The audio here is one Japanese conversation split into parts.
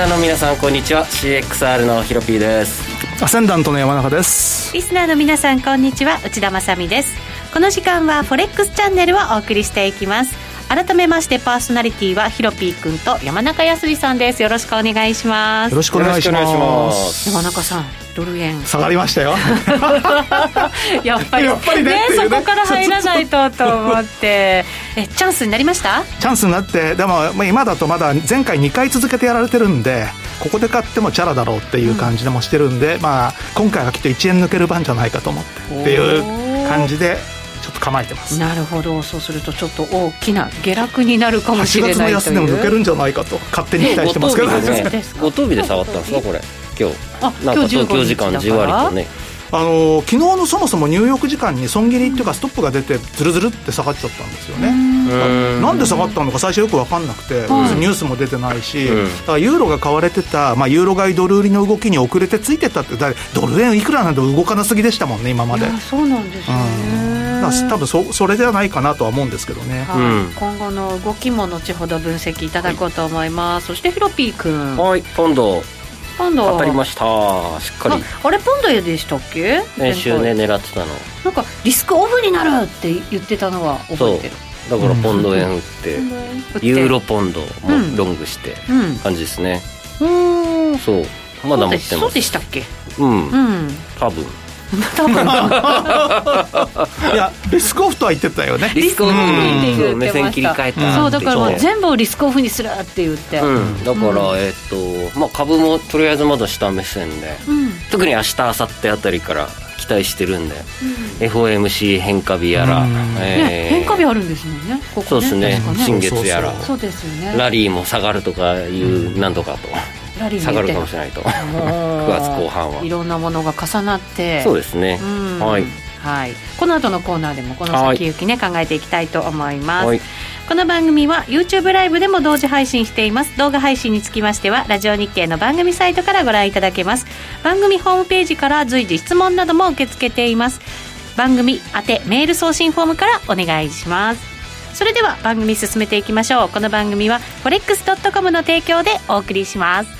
スナーの皆さんこんにちは。CXR のヒロピーです。アセンダントの山中です。リスナーの皆さんこんにちは。内田まさです。この時間はフォレックスチャンネルをお送りしていきます改めましてパーソナリティはヒロピー君と山中康さんです。よろしくお願いします。よろしくお願いします。山中さんドル円下がりましたよ。やっぱり。やっぱりね、ね、そこから入らないとと思って。えチャンスになりました？チャンスになってでも今だとまだ前回2回続けてやられてるんでここで買ってもチャラだろうっていう感じでもしてるんで、うん、まあ今回はきっと1円抜ける番じゃないかと思ってっていう感じでちょっと構えてます。なるほど。そうするとちょっっと大きな下落になるかもしれないという。8月の安値も抜けるんじゃないかと勝手に期待してますけど。五等日で下がったんですかこれ。今日。あなんか東京時間じわりとね。あの昨日のそもそもニューヨーク時間に損切りっていうかストップが出てずるずるって下がっちゃったんですよね。なんで下がったのか最初よく分かんなくて、ニュースも出てないし、だからユーロが買われてた、まあ、ユーロ買いドル売りの動きに遅れてついてたってドル円いくらなんて動かなすぎでしたもんね今まで。そうなんですね、多分そそれではないかなとは思うんですけどね、はい、今後の動きも後ほど分析いただこうと思います、はい、そしてヒロピー君はい。ポンド。ポンド。当たりました。しっかり。あれポンドでしたっけ？年収ね狙ってたの。なんかリスクオフになるって言ってたのは覚えてる。だからポンド円売って、うん、ユーロポンドもロングして感じですね。うん。そう。まだ持ってます。そうでしたっけ？うん、うん、多分いやリスクオフとは言ってたよね。リスクオフにって目線切り替えた、そうだからもう全部をリスクオフにするって言って、うん、だから、えっとまあ株もとりあえずまだ下目線で、特に明日明後日あたりから期待してるんで、うん、FOMC 変化日やら、えー、変化日あるんですもんね。ここね。そうですね。新月やら。そうですよね。ラリーも下がるとかいうなんとかと、下がるかもしれないと。9月後半は。いろんなものが重なって。そうですね。はい。はい、この後のコーナーでもこの先行きね、考えていきたいと思います、はい、この番組は YouTube ライブでも同時配信しています。動画配信につきましてはラジオ日経の番組サイトからご覧いただけます。番組ホームページから随時質問なども受け付けています。番組宛てメール送信フォームからお願いします。それでは番組進めていきましょう。この番組は forex.com の提供でお送りします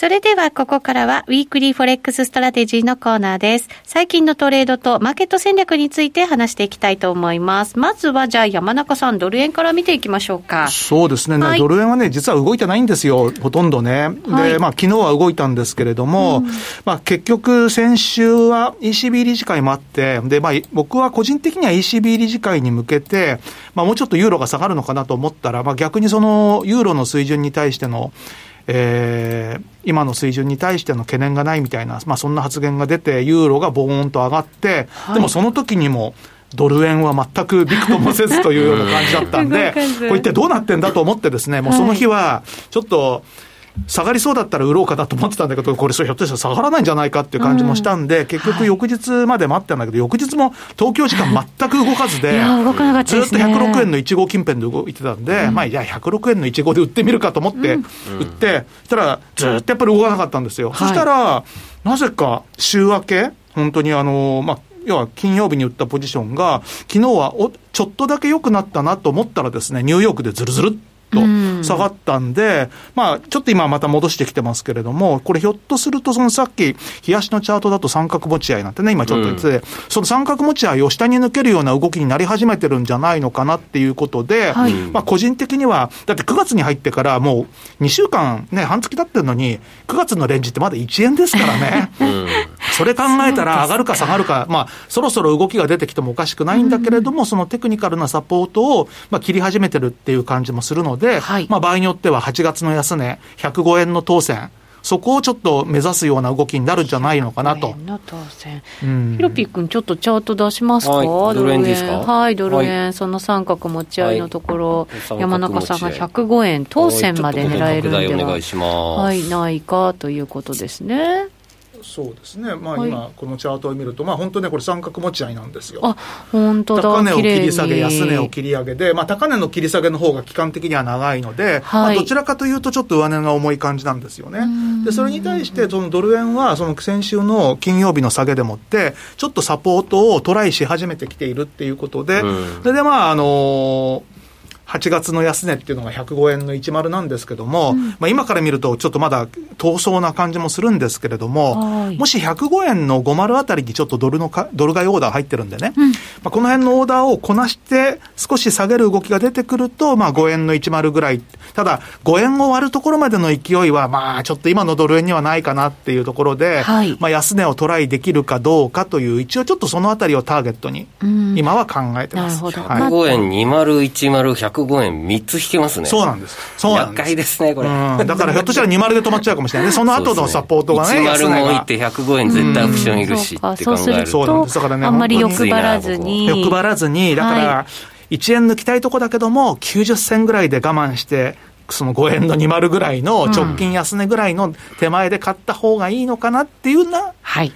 それではここからは Weekly Forex Strategy のコーナーです。最近のトレードとマーケット戦略について話していきたいと思います。まずはじゃあ山中さん、ドル円から見ていきましょうか。そうですね。はい、ドル円はね、実は動いてないんですよ。ほとんどね。はい、で、まあ昨日は動いたんですけれども、うん、まあ結局先週は ECB 理事会もあって、で、まあ僕は個人的には ECB 理事会に向けて、まあもうちょっとユーロが下がるのかなと思ったら、まあ逆にそのユーロの水準に対してのえー、今の水準に対しての懸念がないみたいな、まあ、そんな発言が出て、ユーロがボーンと上がって、はい、でもその時にも、ドル円は全くびくともせずというような感じだったんで、こう一体どうなってんだと思ってですね、もうその日は、ちょっと、下がりそうだったら売ろうかなと思ってたんだけど、これ、ひょっとしたら下がらないんじゃないかっていう感じもしたんで、うん、結局、翌日まで待ったんだけど、翌日も東京時間全く動かずで、ずっと106円の1号近辺で動いてたんで、うん、まあ、じゃあ106円の1号で売ってみるかと思って、売って、そしたら、ずっとやっぱり動かなかったんですよ。そしたら、なぜか週明け、本当にあの、まあ、要は金曜日に売ったポジションが、昨日はおちょっとだけ良くなったなと思ったらですね、ニューヨークでずるずるっと下がったんで、まあ、ちょっと今また戻してきてますけれども、これひょっとすると、そのさっき、冷やしのチャートだと三角持ち合いなんてね、今ちょっと言ってその三角持ち合いを下に抜けるような動きになり始めてるんじゃないのかなっていうことで、はい、まあ、個人的には、だって9月に入ってからもう2週間ね、半月経ってるのに、9月のレンジってまだ1円ですからね。うん、それ考えたら上がるか下がるか、まあ、そろそろ動きが出てきてもおかしくないんだけれども、うん、そのテクニカルなサポートを、まあ、切り始めてるっていう感じもするので、はい、まあ、場合によっては8月の安値、105円の当選、そこをちょっと目指すような動きになるんじゃないのかなと。の当選。うん、ヒロピー君、ちょっとチャート出しますか、はい、ドル円ですか？はい、ドル円、はい、その三角持ち合いのところ、はい、山中さんが105円、当選まで狙えるんでは、はい、ないかということですね。そうですね、まあ、今、このチャートを見ると、まあ、本当ね、これ、三角持ち合いなんですよ。あ本当だ。高値を切り下げ、安値を切り上げで、まあ、高値の切り下げの方が期間的には長いので、はい、まあ、どちらかというと、ちょっと上値が重い感じなんですよね。で、それに対して、そのドル円は、その先週の金曜日の下げでもって、ちょっとサポートをトライし始めてきているっていうことで、それで、まあ、あのー8月の安値っていうのが105円の10なんですけども、うん、まあ、今から見るとちょっとまだ遠そうな感じもするんですけれども、もし105円の50あたりにちょっとドルのか、ドル買いオーダー入ってるんでね、うん、まあ、この辺のオーダーをこなして少し下げる動きが出てくると、まあ、5円の10ぐらい、ただ5円を割るところまでの勢いは、まあ、ちょっと今のドル円にはないかなっていうところで、はい、まあ、安値をトライできるかどうかという、一応ちょっとそのあたりをターゲットに、今は考えてます。なるほど。105円、20、10、105円、3つ引けますね。そうなんです。そうなんです。厄介ですね、これ。だからひょっとしたら20で止まっちゃうかもしれないね。その後のサポートがね。10も置いて105円絶対オプションいるしって考えるそうなんです。だからね、あんまり欲張らずに。欲張らずに、だから、1円抜きたいとこだけども、90銭ぐらいで我慢して、その5円の20ぐらいの直近安値ぐらいの手前で買った方がいいのかなっていうような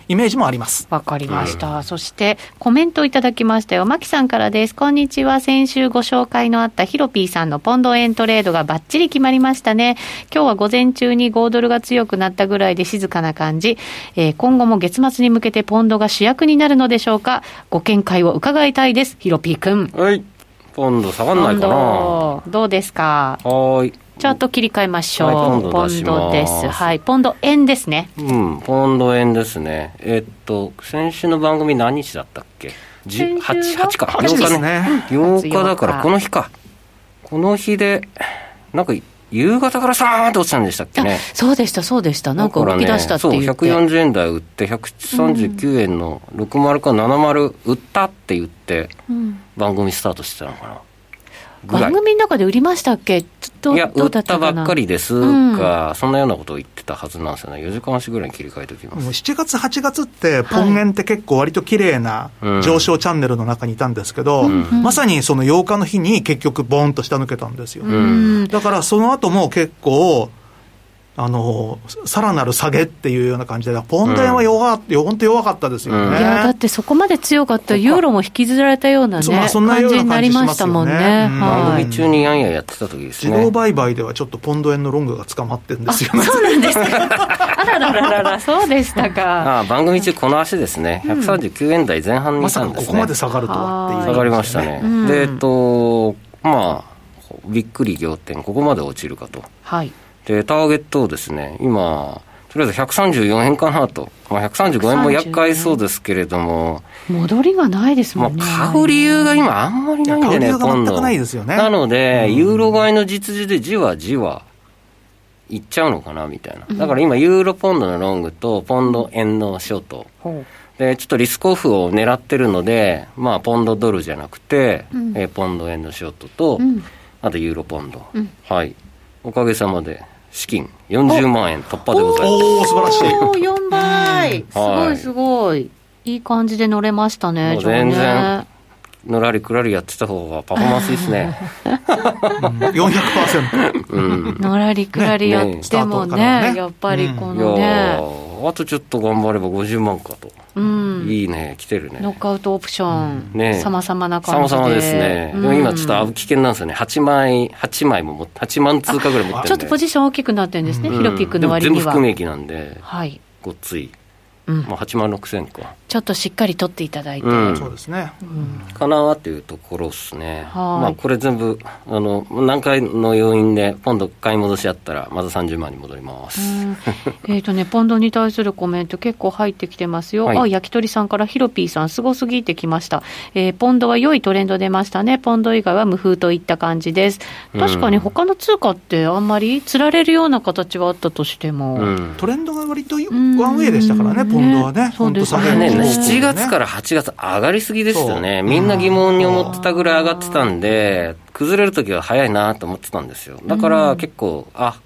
イメージもあります。わ、はい、かりました、うん、そしてコメントいただきましたよ。マキさんからです。こんにちは。先週ご紹介のあったヒロピーさんのポンド円トレードがバッチリ決まりましたね。今日は午前中に5ドルが強くなったぐらいで静かな感じ。えー、今後も月末に向けてポンドが主役になるのでしょうか？ご見解を伺いたいです。ヒロピー君。はい。ポンド下がんないかなどうですか？はい。チャート切り替えましょう。はい、ポンドです。はい。ポンド円ですね。うん、ポンド円ですね。えっと、先週の番組何日だったっけ ?8、8か。8日ね。8日だから、この日か。この日で、なんか、夕方からさーっと落ちたんでしたっけね。そうでした、そうでした。なんか動き出したって言って。そう、140円台売って、139円の60か70売ったって言って、番組スタートしてたのかな。番組の中で売りましたっけ？いや、売ったばっかりですか、うん、そんなようなことを言ってたはずなんですよね、4時間足ぐらいに切り替えておきます。7月、8月って、ポン円って結構、割と綺麗な上昇チャンネルの中にいたんですけど、うん、まさにその8日の日に結局、ボーンと下抜けたんですよ、うん、だからその後も結構、あの、さらなる下げっていうような感じで、ポンド円は弱かった、本当弱かったですよね。いや、だってそこまで強かったユーロも引きずられたようなね、そんな感じになりましたもんね。番組中にやんややってた時ですね。自動売買ではちょっとポンド円のロングが捕まってるんですよね。そうなんですか。あららららら、そうでしたか。あ番組中この足ですね、139円台前半にいたんですね。ここまで下がるとはっていう、下がりましたね。で、えっと、まあ、びっくり仰天、ここまで落ちるかと。はい。で、ターゲットをですね、今、とりあえず134円かなと、まあ、135円も厄介そうですけれども、戻りがないですもんね。まあ、買う理由が今、あんまりないんでね、今度。ないですよね。なので、ユーロ買いの実需でじわじわいっちゃうのかなみたいな。だから今、ユーロポンドのロングと、ポンド円のショート。で、ちょっとリスクオフを狙ってるので、まあ、ポンドドルじゃなくて、うん、えポンド円のショートと、うん、あとユーロポンド。うん、はい。おかげさまで。資金40万円突破でございます。おお素晴らしい。お4倍。すごいすごい。い。い感じで乗れましたね全然のらりくらりやってた方がパフォーマンスいいですね。400%。うん。のらりくらりやってもね、ねやっぱりこのね、あとちょっと頑張れば50万かと。うん、いいね、来てるね。ノックアウトオプション、ね、様々な感じで。様々ですね。でも今ちょっと危険なんですよね。8枚、8枚も8万通貨ぐらい持ってるちょっとポジション大きくなってるんですね、ヒロピックの割には。全部含み益なんで、はい。ごっつい。うん、まあ、8万6千かちょっとしっかり取っていただいて、うん、そうですね、うん、かなっていうところですね、まあ、これ全部あの何回の要因でポンド買い戻しあったらまず30万に戻ります。えっとね ポンドに対するコメント結構入ってきてますよ、はい、あ焼き鳥さんからヒロピーさんすごすぎってきました、えー、ポンドは良いトレンド出ましたね。ポンド以外は無風といった感じです。確かに他の通貨ってあんまりつられるような形はあったとしても、トレンドが割とワンウェイでしたからね、ポンドはね、そうですね7月から8月上がりすぎですよね。みんな疑問に思ってたぐらい上がってたんで、崩れるときは早いなと思ってたんですよ。だから結構、あ、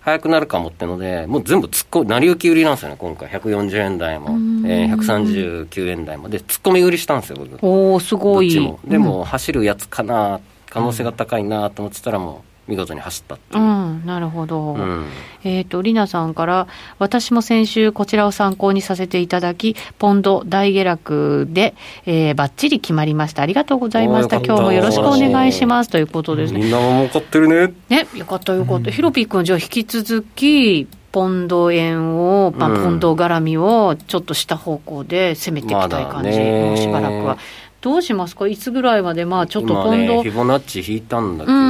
早くなるかもってので、もう全部突っ込み、成り行き売りなんですよね、今回。140円台も、えー、139円台も。で、突っ込み売りしたんですよ、僕。おすごい。でも、走るやつかな、可能性が高いなと思ってたらもう、見事に走ったうん、なるほど。うん、えっ、ー、と、りなさんから、私も先週こちらを参考にさせていただき、ポンド大下落で、えー、ばっちり決まりました。ありがとうございました。今日もよろしくお願いします。ということですね。みんなも儲かってるね。ね、よかったよかった。ヒロピー君、じゃあ引き続き、ポンド円を、まあ、ポンド絡みをちょっとした方向で攻めていきたい感じ、もうしばらくは。どうしますか？いつぐらいまで、まあちょっと今度、ね、フィボナッチ引いたんだけど、う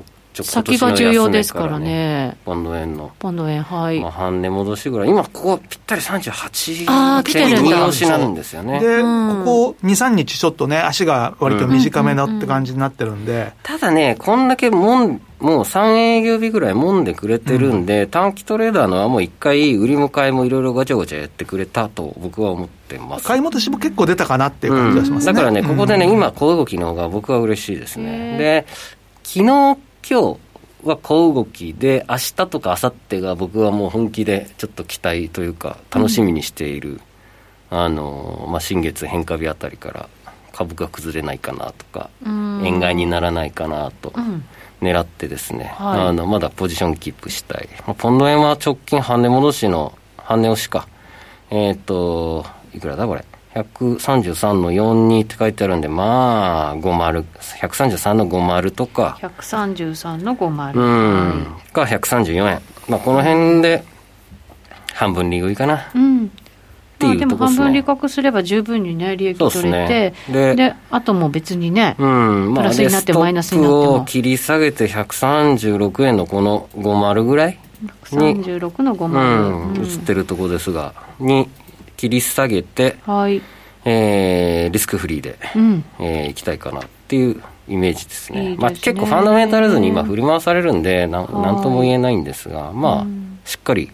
ん、先が重要ですからね。ポンド円の。ポンド円、はい。まあ、半値戻しぐらい。今、ここぴったり38あ来てるんだ。押しなんですよね。で、うん、ここ2、3日ちょっとね、足が割と短めなって感じになってるんで。うんうんうん、ただね、こんだけもん、もう3営業日ぐらいもんでくれてるんで、うん、短期トレーダーのはもう1回、売り迎えもいろいろガチャガチャやってくれたと僕は思ってます。買い戻しも結構出たかなっていう感じがしますね。だからね、ここでね、今、小動きの方が僕は嬉しいですね。で、昨日、今日、は小動きで、明日とか明後日が僕はもう本気でちょっと期待というか、楽しみにしている、うん、あのまあ、新月変化日あたりから株が崩れないかなとか、円買いにならないかなと。狙ってですね、はい、あのまだポジションキープしたい、ポンド円は直近半値戻しの半値押しか。えっ、ー、といくらだこれ？133の42って書いてあるんで、まあ、50、133の50とか。133の50。うん。か、134円。まあ、この辺で、半分利食いかな。うん。まあ、でも半分利確すれば十分にね、利益取れて、でであとも別にね、うんまあ、プラスになってマイナスになっても。を切り下げて136円のこの50ぐらいに、36の50、うん、映ってるところですが、に切り下げて、はい。えー、リスクフリーで、うん。えー、いきたいかなっていうイメージですね。いいすね。まあ、結構ファンダメンタルズに今振り回されるんで、なんなんとも言えないんですが、まあ、しっかり、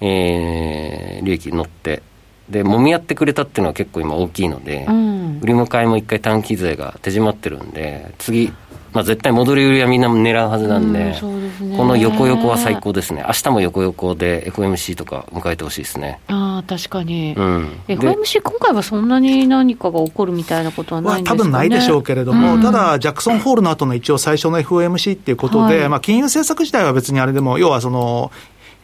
えー、利益乗って、で、揉み合ってくれたっていうのは結構今大きいので、うん、売り迎えも一回短期税が手締まってるんで、次、まあ、絶対戻り売りはみんな狙うはずなんで、うんね、この横横は最高ですね、明日も横横で FOMC とか迎えてほしいですね。あ確かに、うん、FOMC、今回はそんなに何かが起こるみたいなことはないんですか、ね、多分ないでしょうけれども、うん、ただ、ジャクソンホールの後の一応、最初の FOMC っていうことで、はい、まあ、金融政策自体は別にあれでも、要はその、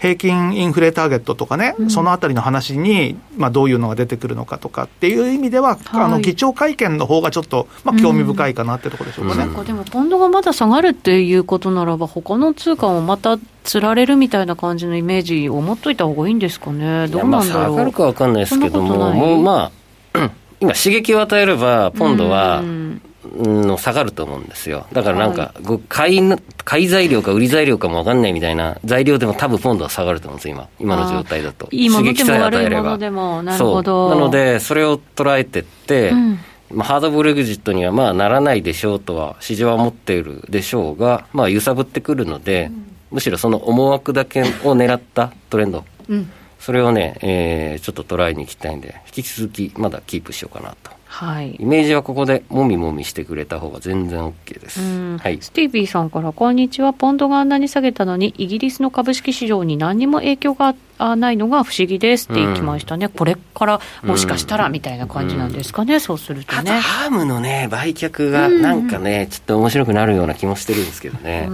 平均インフレターゲットとかね、うん、そのあたりの話に、まあ、どういうのが出てくるのかとかっていう意味では、はい、あの議長会見の方がちょっと、まあ、興味深いかなってところでしょうかね、うん、でも、ポンドがまだ下がるっていうことならば、他の通貨もまたつられるみたいな感じのイメージを持っといた方がいいんですかね、どうなんだろう。まあ、下がるか分かんないですけども、もうまあ、今、刺激を与えれば、ポンドは、うんの下がると思うんですよ。だからなんか、はい、買い、買い材料か売り材料かもわかんないみたいな材料でも多分ポンドは下がると思うんです今。今の状態だと。いいものでも悪いものでも、なるほど。なので、それを捉えてって、うん、まあ、ハードブレグジットにはまあならないでしょうとは、市場は思っているでしょうが、まあ揺さぶってくるので、うん、むしろその思惑だけを狙った トレンド。うんそれをね、えー、ちょっとトライに行きたいんで、引き続きまだキープしようかなと。はい、イメージはここでもみもみしてくれた方が全然 OK です、はい、スティービーさんからこんにちは。ポンドがあんなに下げたのにイギリスの株式市場に何にも影響がないのが不思議ですって言きましたね、うん、これからもしかしたらみたいな感じなんですかね、うん、そうするとね。ハームのね売却がなんかね、ちょっと面白くなるような気もしてるんですけどね、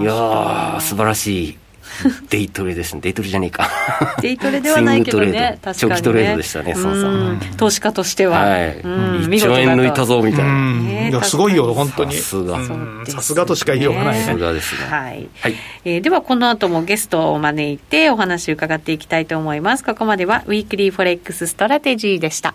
いや素晴らしい デイトレですね。デイトレじゃねえか。デイトレではないけどね。確かに、ね、長期トレードでしたね、孫さん。投資家としては。はい。1兆円抜いたぞ、みたいな。いや、すごいよ、本当に。さすが。さすがとしか言いようがないさすがですね。はい。はい、えー、では、この後もゲストを招いてお話を伺っていきたいと思います。ここまでは、ウィークリーフォレックスストラテジーでした。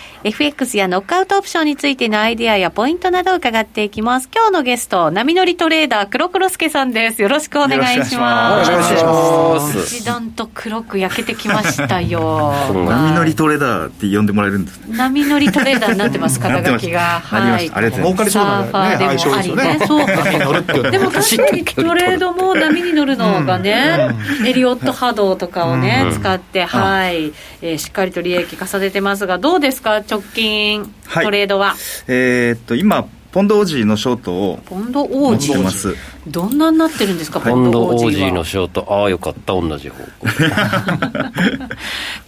FX やノックアウトオプションについてのアイディアやポイントなどを伺っていきます。今日のゲスト、波乗りトレーダー、黒黒助さんです。よろしくお願いします。よろしくお願いします。一段と黒く焼けてきましたよ。波乗りトレーダーって呼んでもらえるんですね。波乗りトレーダーになってます、肩書きが。はい。ありがとうございます。サーファーでもありね。そう。でも確かにトレードも波に乗るのがね、エリオット波動とかをね、使って、はい、えしっかりと利益重ねてますが、どうですか、直近、トレードは？えっと今ポンドオージーのショートをポンドオージーどんなになってるんですか、ポンドオージーのショート。ああよかった。同じ方。向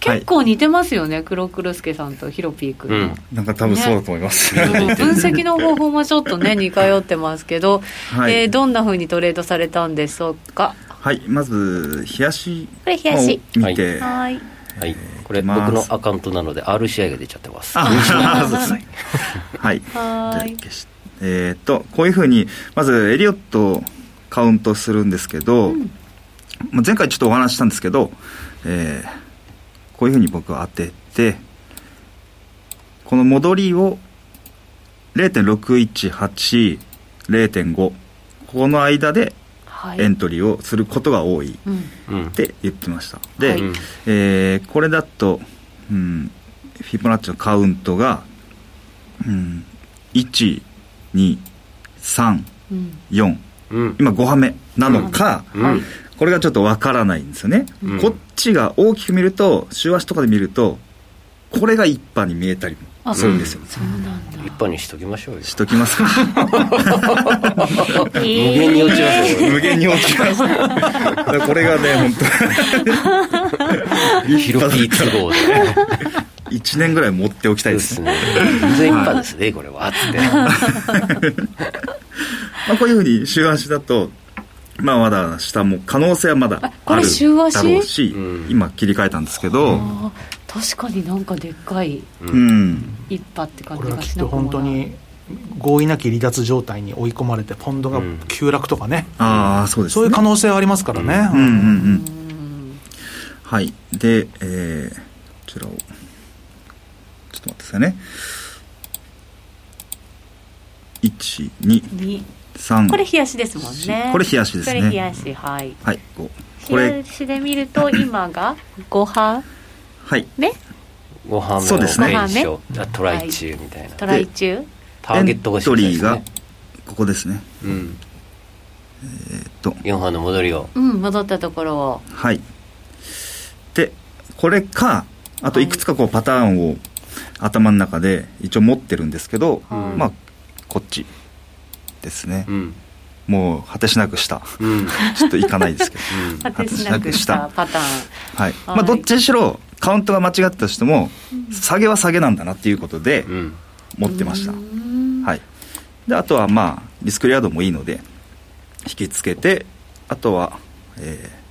結構似てますよね、黒黒助さんとヒロピー君、うん、なんか多分そうだと思います、ね、分析の方法もちょっとね 似通ってますけど、はい、えー、どんなふうにトレードされたんでしょうか？はい。まず冷やしこれ冷やし。見て。はいはい。これ僕のアカウントなので RCI が出ちゃってます。はい。はい。えー、っとこういうふうにまずエリオットをカウントするんですけど、うん、前回ちょっとお話したんですけど、えー、こういうふうに僕は当ててこの戻りを0.618.0.5ここの間でエントリーをすることが多い。って言ってました、で、はい、えー、これだと、うん、フィボナッチのカウントが、うん、1 2 3 4、うん、今5羽目なのか、うん、これがちょっとわからないんですよね、うん、こっちが大きく見ると週足とかで見るとこれが一派に見えたりもするんですよ、そうなんだ一派にしときましょうよ。しときますか？無限に落ちますよ。無限に落ちます。これがね本当ヒロピー都合で。1年ぐらい持っておきたいですね。全然一派ですねこれはって。まあこういうふうに週足だとまあまだ下も可能性はまだあるだろうし、今切り替えたんですけど確かになんかでっかい一派って感じがしなくも本当に合意なき離脱状態に追い込まれて、ポンドが急落とかね、うん、ああそうです、ね、そういう可能性はありますからね。うんうんうん、うん。はい。で、えー、こちらを。ちょっと待ってくださいね。1 2 3これ冷やしですもんね。これ冷やしですね。これ冷やしはい。はいこれ。冷やしで見ると今が5波はい。目5波目そうですね。トライ中みたいな、トライ中？ターゲットがしっかりがここですね。うん。えー、っと。4波の戻りを。うん戻ったところを。はい。でこれかあとい。くつかこうパターンを頭の中で一応持ってるんですけど、はい、まあこっちですね、うん、もう果てしなくした、うん、ちょっといかないですけど、うん、果てしなくしたパターン。はい、まあどっちにしろカウントが間違ったとしても、下げは下げなんだなっていうことで持ってました、はい。であとはまあリスクリアドもいいので引きつけてあとはえー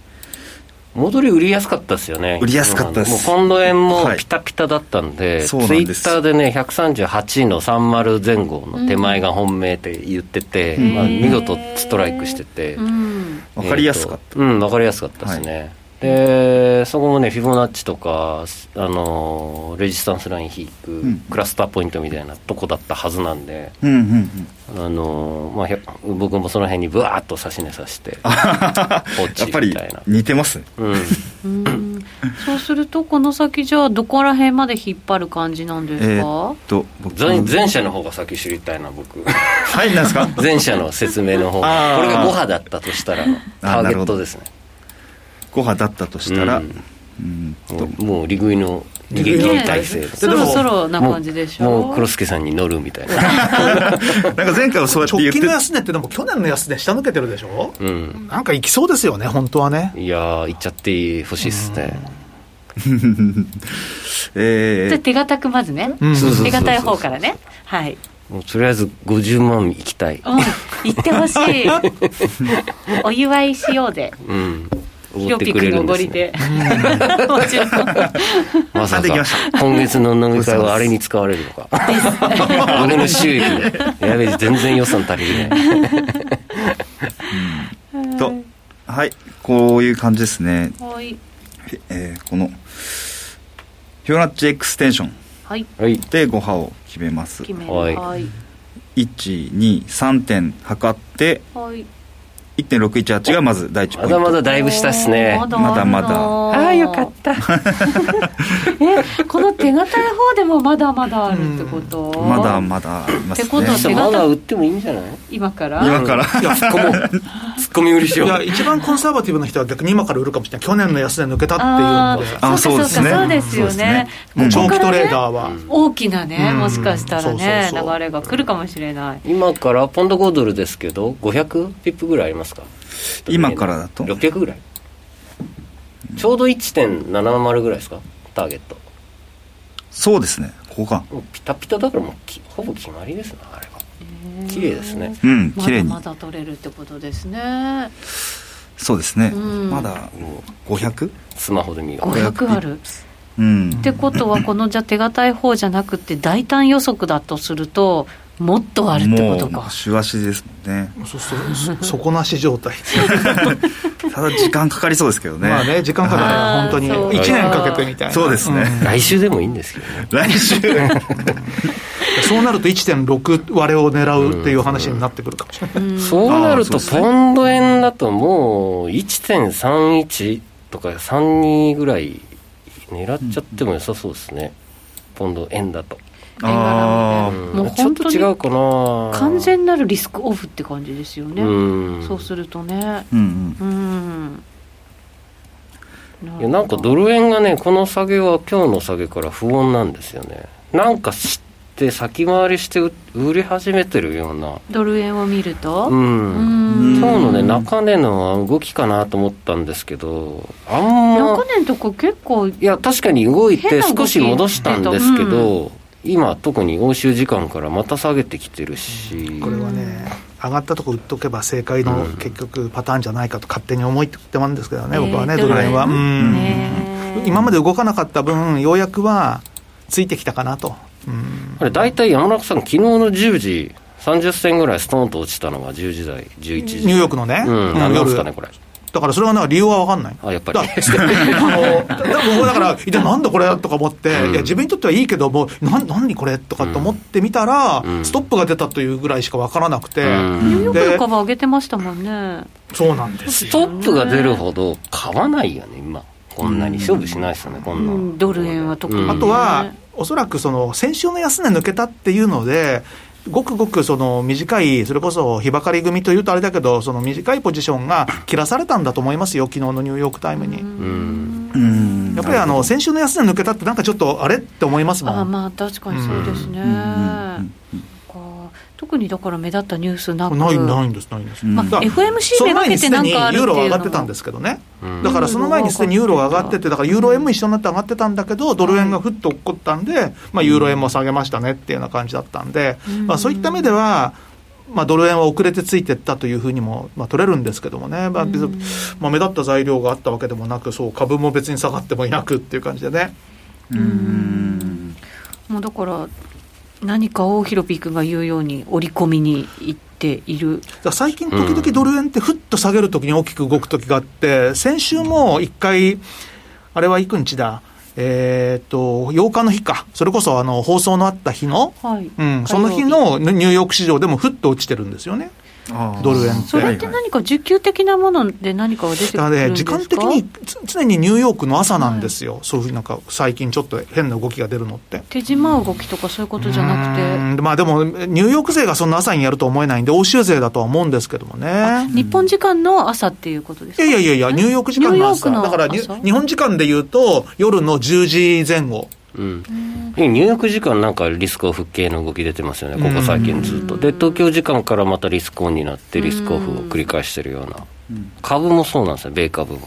戻り売りやすかったですよね。売りやすかったです。もうポンド円もピタピタだったんで、はい、ツイッターでね、138の30前後の手前が本命って言ってて、うん、まあ、見事ストライクしてて、わ、うん、かりやすかった。うん、わかりやすかったですね。はいでそこもねフィボナッチとかあのレジスタンスライン引く、うん、クラスターポイントみたいなとこだったはずなんで、うんうんうん、あのまあ、僕もその辺にぶわっと指し値さして ポチみたいな。似てますうん、そうするとこの先じゃあどこら辺まで引っ張る感じなんですか、えー、と前者の方が先知りたいな僕。はいなんですか前者の説明の方。これが5波だったとしたらターゲットですね5波だったとしたら、うん。もう利食いの逃げ切り体制、そろそろな感じでしょもう黒助さんに乗るみたいななんか前回はそうやって言って直近の安値ってでも去年の安値下抜けてるでしょ、うん、なんか行きそうですよね本当はねいやー行っちゃってほしいっすね、えー、じゃ手堅くまずね、うん、手堅い方からねはいもうとりあえず50万行きたい、うん、行ってほしいお祝いしようぜうんおごってくれるんで。す、ね、もちろん。まさか。今月の飲み会はあれに使われるのか。俺の収益やべえ全然予算足りないうん、とはいこういう感じですね。はい、えー、このフィオナッチエクステンションはい。で5波を決めます。決めはい。123点測ってはい1.618がまず第一ポイント。まだまだだいぶ下っすね。まだまだ。ああよかった 手堅い方でもまだまだあるってこと、うん、まだまだありますね。ってことは手まだ売ってもいいんじゃない？今から？今から？いや突っ込もう突っ込み売りしよう。いや一番コンサバティブな人は逆に今から売るかもしれない。去年の安値抜けたっていうので。あそうですね。そうですよね。もう長期トレーダーは、大きなねもしかしたらね流れが来るかもしれない。今からポンド5ドルですけど500ピップぐらいありますか？今からだと？600ぐらい。ちょうど1.70ぐらいですか？ターゲットそうですね。ここかピタピタだからもうほぼ決まりですねあれは。綺麗ですね。うん綺麗に。まだ取れるってことですね。そうですね、うん、まだ 500? スマホで見る500ある。うん、ってことはこのじゃ手堅い方じゃなくて大胆予測だとするともっとあるってことか。週足ですもんね。そうそう底 なし状態 ただ時間かかりそうですけどね。まあね時間かかる本当に1年かけてみたいな。そうですね、うん、来週でもいいんですけどね。来週。そうなると1.6割れを狙うっていう話になってくるかもしれない、うん、そうなるとポンド円だともう1.31とか32ぐらい狙っちゃっても良さそうですね、ポンド円だと円柄みたいなもう本当に違うかな。完全なるリスクオフって感じですよね、うそうするとね。うん、うん。いやなんかドル円がねこの下げは今日の下げから不穏なんですよね。なんか知って先回りして売り始めてるような。ドル円を見ると？うん。今日のね中値の動きかなと思ったんですけどあんま中値のとこ結構いや確かに動いて少し戻したんですけど、今特に欧州時間からまた下げてきてるし。これはね上がったとこ売っとけば正解の結局パターンじゃないかと勝手に思いってってもんですけどね、僕はねドル円は、今まで動かなかった分ようやくはついてきたかなと。あれ大体山中さん昨日の10時30銭ぐらいストーンと落ちたのが10時台11時。ニューヨークのね、うん、何なんですかねこれだからそれはなんか理由は分かんない。あ、やっぱり。だあの、だから、一体なんだこれとか思って、うん、いや、自分にとってはいいけども、な、何これとかと思ってみたら、うん、ストップが出たというぐらいしか分からなくて。ニューヨークの株上げてましたもんね。そうなんですストップが出るほど買わないよね、今。こんなに勝負しないですよね、こんな、ドル円は特に、あとは、おそらくその先週の安値抜けたっていうので、ごくごくその短い、それこそ日ばかり組というとあれだけど、その短いポジションが切らされたんだと思いますよ、昨日のニューヨーク・タイムに。やっぱりあの先週の安値抜けたって、なんかちょっとあれって思いますもんあまあ確かにそうですね。特にだから目立ったニュースなく。ないないんですないんです、まあ、FMC めがけてなんかあるユーロ上がってたんですけどね、だからその前にすでにユーロが上がっててだからユーロ円も一緒になって上がってたんだけどドル円がふっと起こったんで、まあ、ユーロ円も下げましたねっていうような感じだったんで、まあ、そういった目ではまあ、ドル円は遅れてついていったというふうにも、まあ、取れるんですけどもね、まあまあ、目立った材料があったわけでもなく、そう株も別に下がってもいなくっていう感じでね。うん。もうだから何かを広ピー君が言うように織り込みに行っている？最近、時々ドル円ってふっと下げるときに大きく動くときがあって、先週も一回、あれはいく日だ、えー、っと、8日の日か、それこそあの放送のあった日の、はい、うん、その日のニューヨーク市場でもふっと落ちてるんですよね。ドル円それって何か需給的なもので何かが出てくるんですか、ね、時間的に常にニューヨークの朝なんですよ、はい、そういうふうになんか最近ちょっと変な動きが出るのって。手締まう動きとかそういうことじゃなくて。まあでもニューヨーク勢がそんな朝にやると思えないんで欧州勢だとは思うんですけどもね。日本時間の朝っていうことですか？いやいやいやニューヨーク時間の朝。だから日本時間でいうと夜の10時前後。うん、入浴時間なんかリスクオフ系の動き出てますよね、ここ最近ずっと。で、東京時間からまたリスクオンになって、リスクオフを繰り返してるような、株もそうなんですよ、米株も。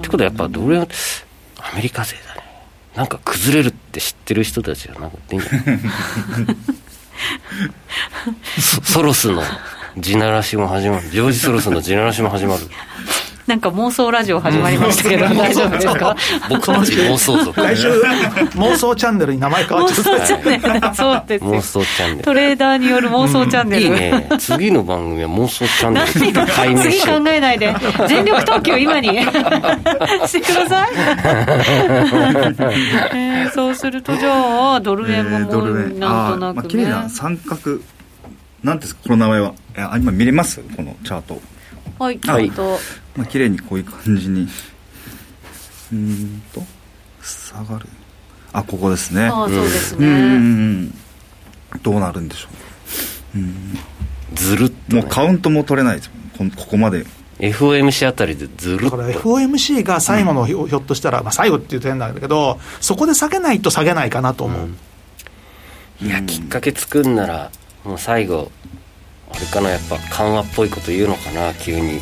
ってことはやっぱドル円、アメリカ勢だね、なんか崩れるって知ってる人たちはなんかいいんじゃない？ソロスの地ならしも始まる、ジョージ・ソロスの地ならしも始まる。なんか妄想ラジオ始まりましたけど、大丈夫ですか？僕たち妄想族。来週、妄想チャンネルに名前変わっちゃった。妄想チャンネル、そうです妄想チャンネル。トレーダーによる妄想チャンネル。いいね。次の番組は妄想チャンネル。次考えないで。全力投球今に してください。えー、そうすると、じゃあ、ドル円ももうなんとなく、ね。綺麗な三角、なんですか、この名前は。今見れます？このチャート。はい、はい。まあ綺麗にこういう感じに。うんと下がる。あここですね。あそうですね。うんどうなるんでしょう。うん。ずるっと、ね、もうカウントも取れないですここまで。FOMC あたりでずるだから FOMC が最後のひょ,、っとしたら、まあ、最後っていうと変なんだけどそこで下げないと下げないかなと思う、うん、いやきっかけ作るならもう最後あれかなやっぱ緩和っぽいこと言うのかな急に、うん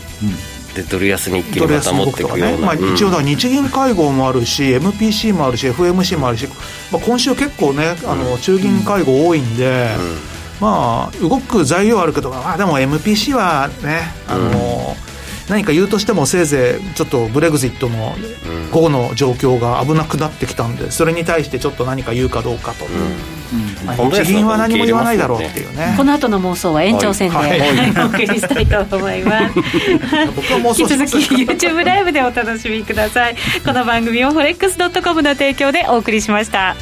でドル安に一気にまた持っていくような、ねまあ、一応だ日銀会合もあるし MPC もあるし FMC もあるし、まあ、今週結構ねあの中銀会合多いんで、まあ動く材料あるけど、まあ、でも MPC はねあの、何か言うとしてもせいぜいちょっとブレグジットの午後の状況が危なくなってきたんでそれに対してちょっと何か言うかどうかと。日銀は何も言わないだろうっていうね。この後の妄想は延長戦で、はい。はい、お送りしたいと思います。引き続き YouTube ライブでお楽しみください。この番組を forex.com の提供でお送りしました